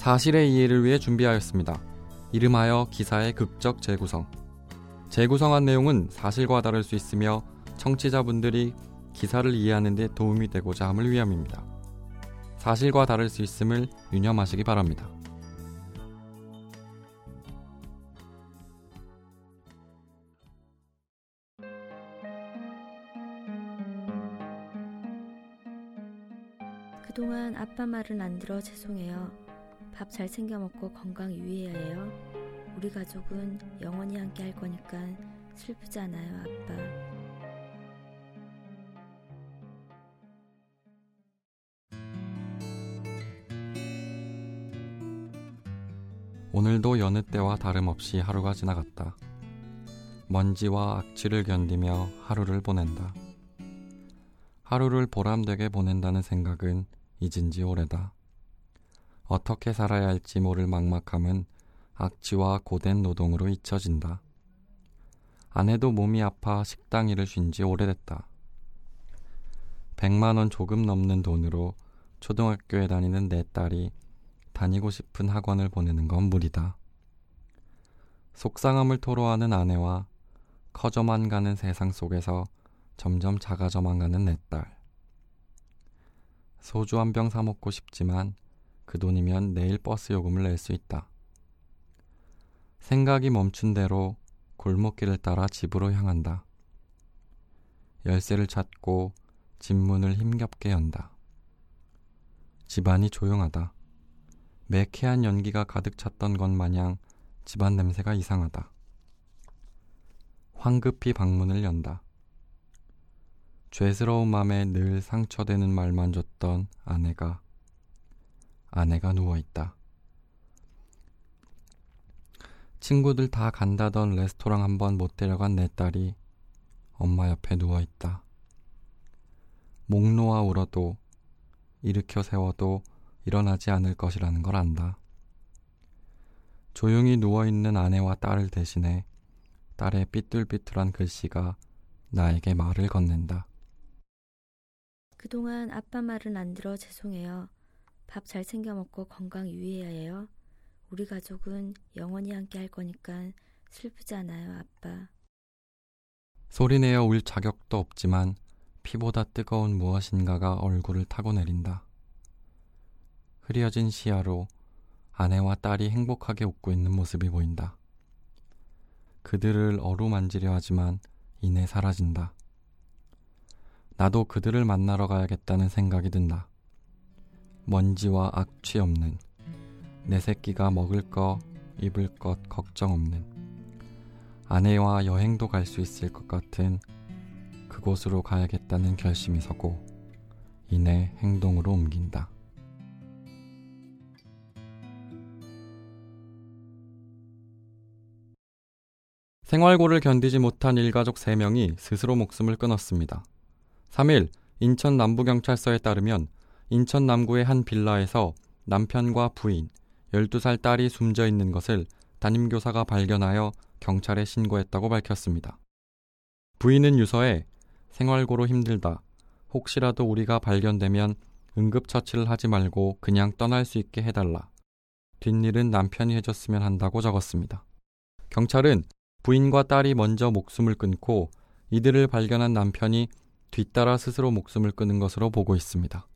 사실의 이해를 위해 준비하였습니다. 이름하여 기사의 극적 재구성. 재구성한 내용은 사실과 다를 수 있으며 청취자분들이 기사를 이해하는 데 도움이 되고자 함을 위함입니다. 사실과 다를 수 있음을 유념하시기 바랍니다. 그동안 아빠 말은 안 들어 죄송해요. 밥 잘 챙겨 먹고 건강 유의해야 해요. 우리 가족은 영원히 함께 할 거니까 슬프지 않아요, 아빠. 오늘도 여느 때와 다름없이 하루가 지나갔다. 먼지와 악취를 견디며 하루를 보낸다. 하루를 보람되게 보낸다는 생각은 잊은 지 오래다. 어떻게 살아야 할지 모를 막막함은 악취와 고된 노동으로 잊혀진다. 아내도 몸이 아파 식당 일을 쉰 지 오래됐다. 100만 원 조금 넘는 돈으로 초등학교에 다니는 내 딸이 다니고 싶은 학원을 보내는 건 무리다. 속상함을 토로하는 아내와 커져만 가는 세상 속에서 점점 작아져만 가는 내 딸. 소주 한 병 사 먹고 싶지만 그 돈이면 내일 버스 요금을 낼 수 있다. 생각이 멈춘 대로 골목길을 따라 집으로 향한다. 열쇠를 찾고 집 문을 힘겹게 연다. 집안이 조용하다. 매캐한 연기가 가득 찼던 것 마냥 집안 냄새가 이상하다. 황급히 방문을 연다. 죄스러운 맘에 늘 상처되는 말만 줬던 아내가 아내가 누워 있다. 친구들 다 간다던 레스토랑 한 번 못 데려간 내 딸이 엄마 옆에 누워 있다. 목 놓아 울어도 일으켜 세워도 일어나지 않을 것이라는 걸 안다. 조용히 누워 있는 아내와 딸을 대신해 딸의 삐뚤삐뚤한 글씨가 나에게 말을 건넨다. 그동안 아빠 말은 안 들어 죄송해요. 밥 잘 챙겨 먹고 건강 유의해야 해요. 우리 가족은 영원히 함께 할 거니까 슬프지 않아요, 아빠. 소리내어 울 자격도 없지만 피보다 뜨거운 무엇인가가 얼굴을 타고 내린다. 흐려진 시야로 아내와 딸이 행복하게 웃고 있는 모습이 보인다. 그들을 어루만지려 하지만 이내 사라진다. 나도 그들을 만나러 가야겠다는 생각이 든다. 먼지와 악취 없는 내 새끼가 먹을 거, 입을 것 걱정 없는 아내와 여행도 갈 수 있을 것 같은 그곳으로 가야겠다는 결심이 서고 이내 행동으로 옮긴다. 생활고를 견디지 못한 일가족 3명이 스스로 목숨을 끊었습니다. 3일 인천 남부경찰서에 따르면 인천 남구의 한 빌라에서 남편과 부인, 12살 딸이 숨져 있는 것을 담임교사가 발견하여 경찰에 신고했다고 밝혔습니다. 부인은 유서에 생활고로 힘들다. 혹시라도 우리가 발견되면 응급처치를 하지 말고 그냥 떠날 수 있게 해달라. 뒷일은 남편이 해줬으면 한다고 적었습니다. 경찰은 부인과 딸이 먼저 목숨을 끊고 이들을 발견한 남편이 뒤따라 스스로 목숨을 끊은 것으로 보고 있습니다.